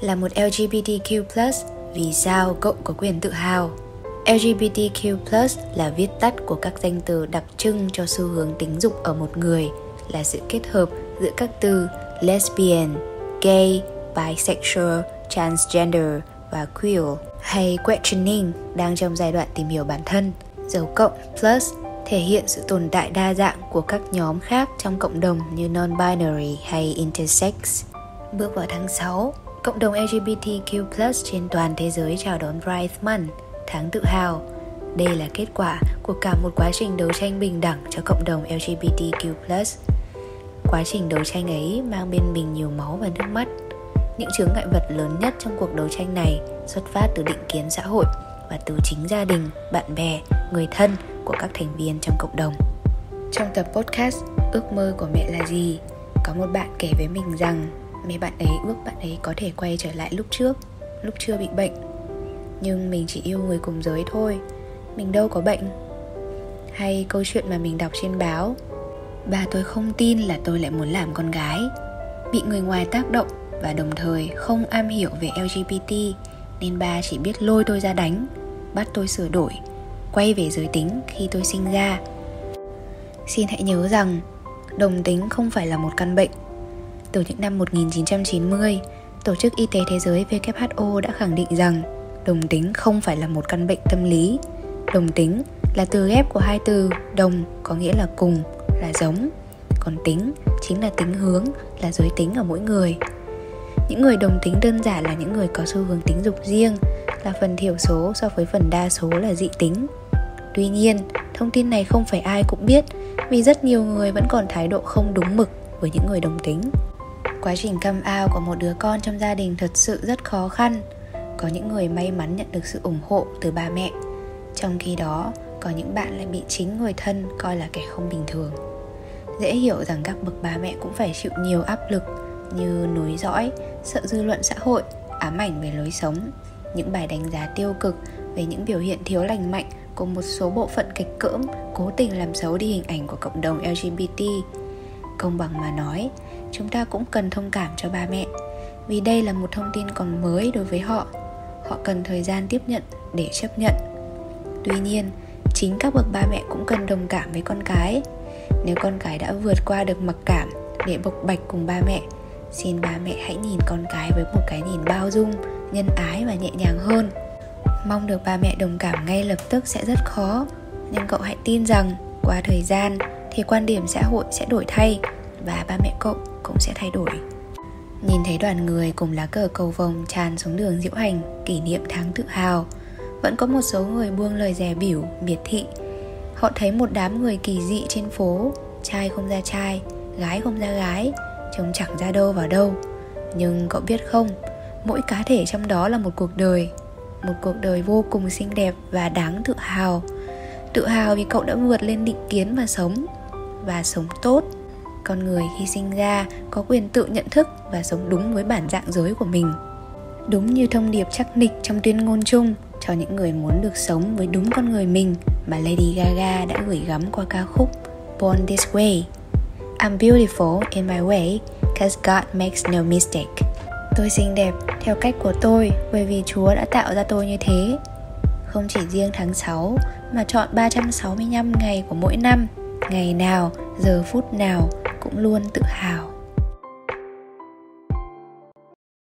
Là một LGBTQ+, vì sao cậu có quyền tự hào? LGBTQ+ là viết tắt của các danh từ đặc trưng cho xu hướng tính dục ở một người, là sự kết hợp giữa các từ lesbian, gay, bisexual, transgender và queer hay questioning đang trong giai đoạn tìm hiểu bản thân. Dấu cộng plus thể hiện sự tồn tại đa dạng của các nhóm khác trong cộng đồng như non-binary hay intersex. Bước vào tháng 6, cộng đồng LGBTQ+ trên toàn thế giới chào đón Pride Month, tháng tự hào. Đây là kết quả của cả một quá trình đấu tranh bình đẳng cho cộng đồng LGBTQ+. Quá trình đấu tranh ấy mang bên mình nhiều máu và nước mắt. Những chướng ngại vật lớn nhất trong cuộc đấu tranh này xuất phát từ định kiến xã hội và từ chính gia đình, bạn bè, người thân của các thành viên trong cộng đồng. Trong tập podcast Ước mơ của mẹ là gì? Có một bạn kể với mình rằng mẹ bạn ấy ước bạn ấy có thể quay trở lại lúc trước, lúc chưa bị bệnh. Nhưng mình chỉ yêu người cùng giới thôi, mình đâu có bệnh. Hay câu chuyện mà mình đọc trên báo Bà tôi không tin là tôi lại muốn làm con gái Bị người ngoài tác động và đồng thời không am hiểu về LGBT Nên ba chỉ biết lôi tôi ra đánh Bắt tôi sửa đổi Quay về giới tính khi tôi sinh ra Xin hãy nhớ rằng Đồng tính không phải là một căn bệnh từ những năm 1990 Tổ chức Y tế Thế giới WHO đã khẳng định rằng Đồng tính không phải là một căn bệnh tâm lý. Đồng tính là từ ghép của hai từ đồng có nghĩa là cùng, là giống. Còn tính chính là tính hướng, là giới tính ở mỗi người. Những người đồng tính đơn giản là những người có xu hướng tính dục riêng, là phần thiểu số so với phần đa số là dị tính. Tuy nhiên, thông tin này không phải ai cũng biết, vì rất nhiều người vẫn còn thái độ không đúng mực với những người đồng tính quá trình cam ao của một đứa con trong gia đình thật sự rất khó khăn. Có những người may mắn nhận được sự ủng hộ từ ba mẹ. Trong khi đó, có những bạn lại bị chính người thân coi là kẻ không bình thường. Dễ hiểu rằng các bậc ba mẹ cũng phải chịu nhiều áp lực như nối dõi, sợ dư luận xã hội, ám ảnh về lối sống. Những bài đánh giá tiêu cực về những biểu hiện thiếu lành mạnh của một số bộ phận kịch cỡm cố tình làm xấu đi hình ảnh của cộng đồng lgbt công bằng mà nói, chúng ta cũng cần thông cảm cho ba mẹ. Vì đây là một thông tin còn mới đối với họ. Họ cần thời gian tiếp nhận để chấp nhận. Tuy nhiên, chính các bậc ba mẹ cũng cần đồng cảm với con cái. Nếu con cái đã vượt qua được mặc cảm để bộc bạch cùng ba mẹ, xin ba mẹ hãy nhìn con cái với một cái nhìn bao dung, nhân ái và nhẹ nhàng hơn. Mong được ba mẹ đồng cảm ngay lập tức sẽ rất khó. Nhưng cậu hãy tin rằng, qua thời gian thì quan điểm xã hội sẽ đổi thay và ba mẹ cậu cũng sẽ thay đổi. Nhìn thấy đoàn người cùng lá cờ cầu vồng tràn xuống đường diễu hành kỷ niệm tháng tự hào, vẫn có một số người buông lời rẻ biểu, miệt thị. Họ thấy một đám người kỳ dị trên phố, trai không ra trai, gái không ra gái, trông chẳng ra đâu vào đâu. Nhưng cậu biết không, mỗi cá thể trong đó là một cuộc đời, một cuộc đời vô cùng xinh đẹp và đáng tự hào. Tự hào vì cậu đã vượt lên định kiến và sống và sống tốt con người khi sinh ra có quyền tự nhận thức và sống đúng với bản dạng giới của mình đúng như thông điệp chắc nịch trong tuyên ngôn chung cho những người muốn được sống với đúng con người mình mà Lady Gaga đã gửi gắm qua ca khúc Born This Way. I'm beautiful in my way, cause God makes no mistake. Tôi xinh đẹp theo cách của tôi bởi vì Chúa đã tạo ra tôi như thế. Không chỉ riêng tháng 6 mà chọn 365 ngày của mỗi năm, ngày nào, giờ phút nào cũng luôn tự hào.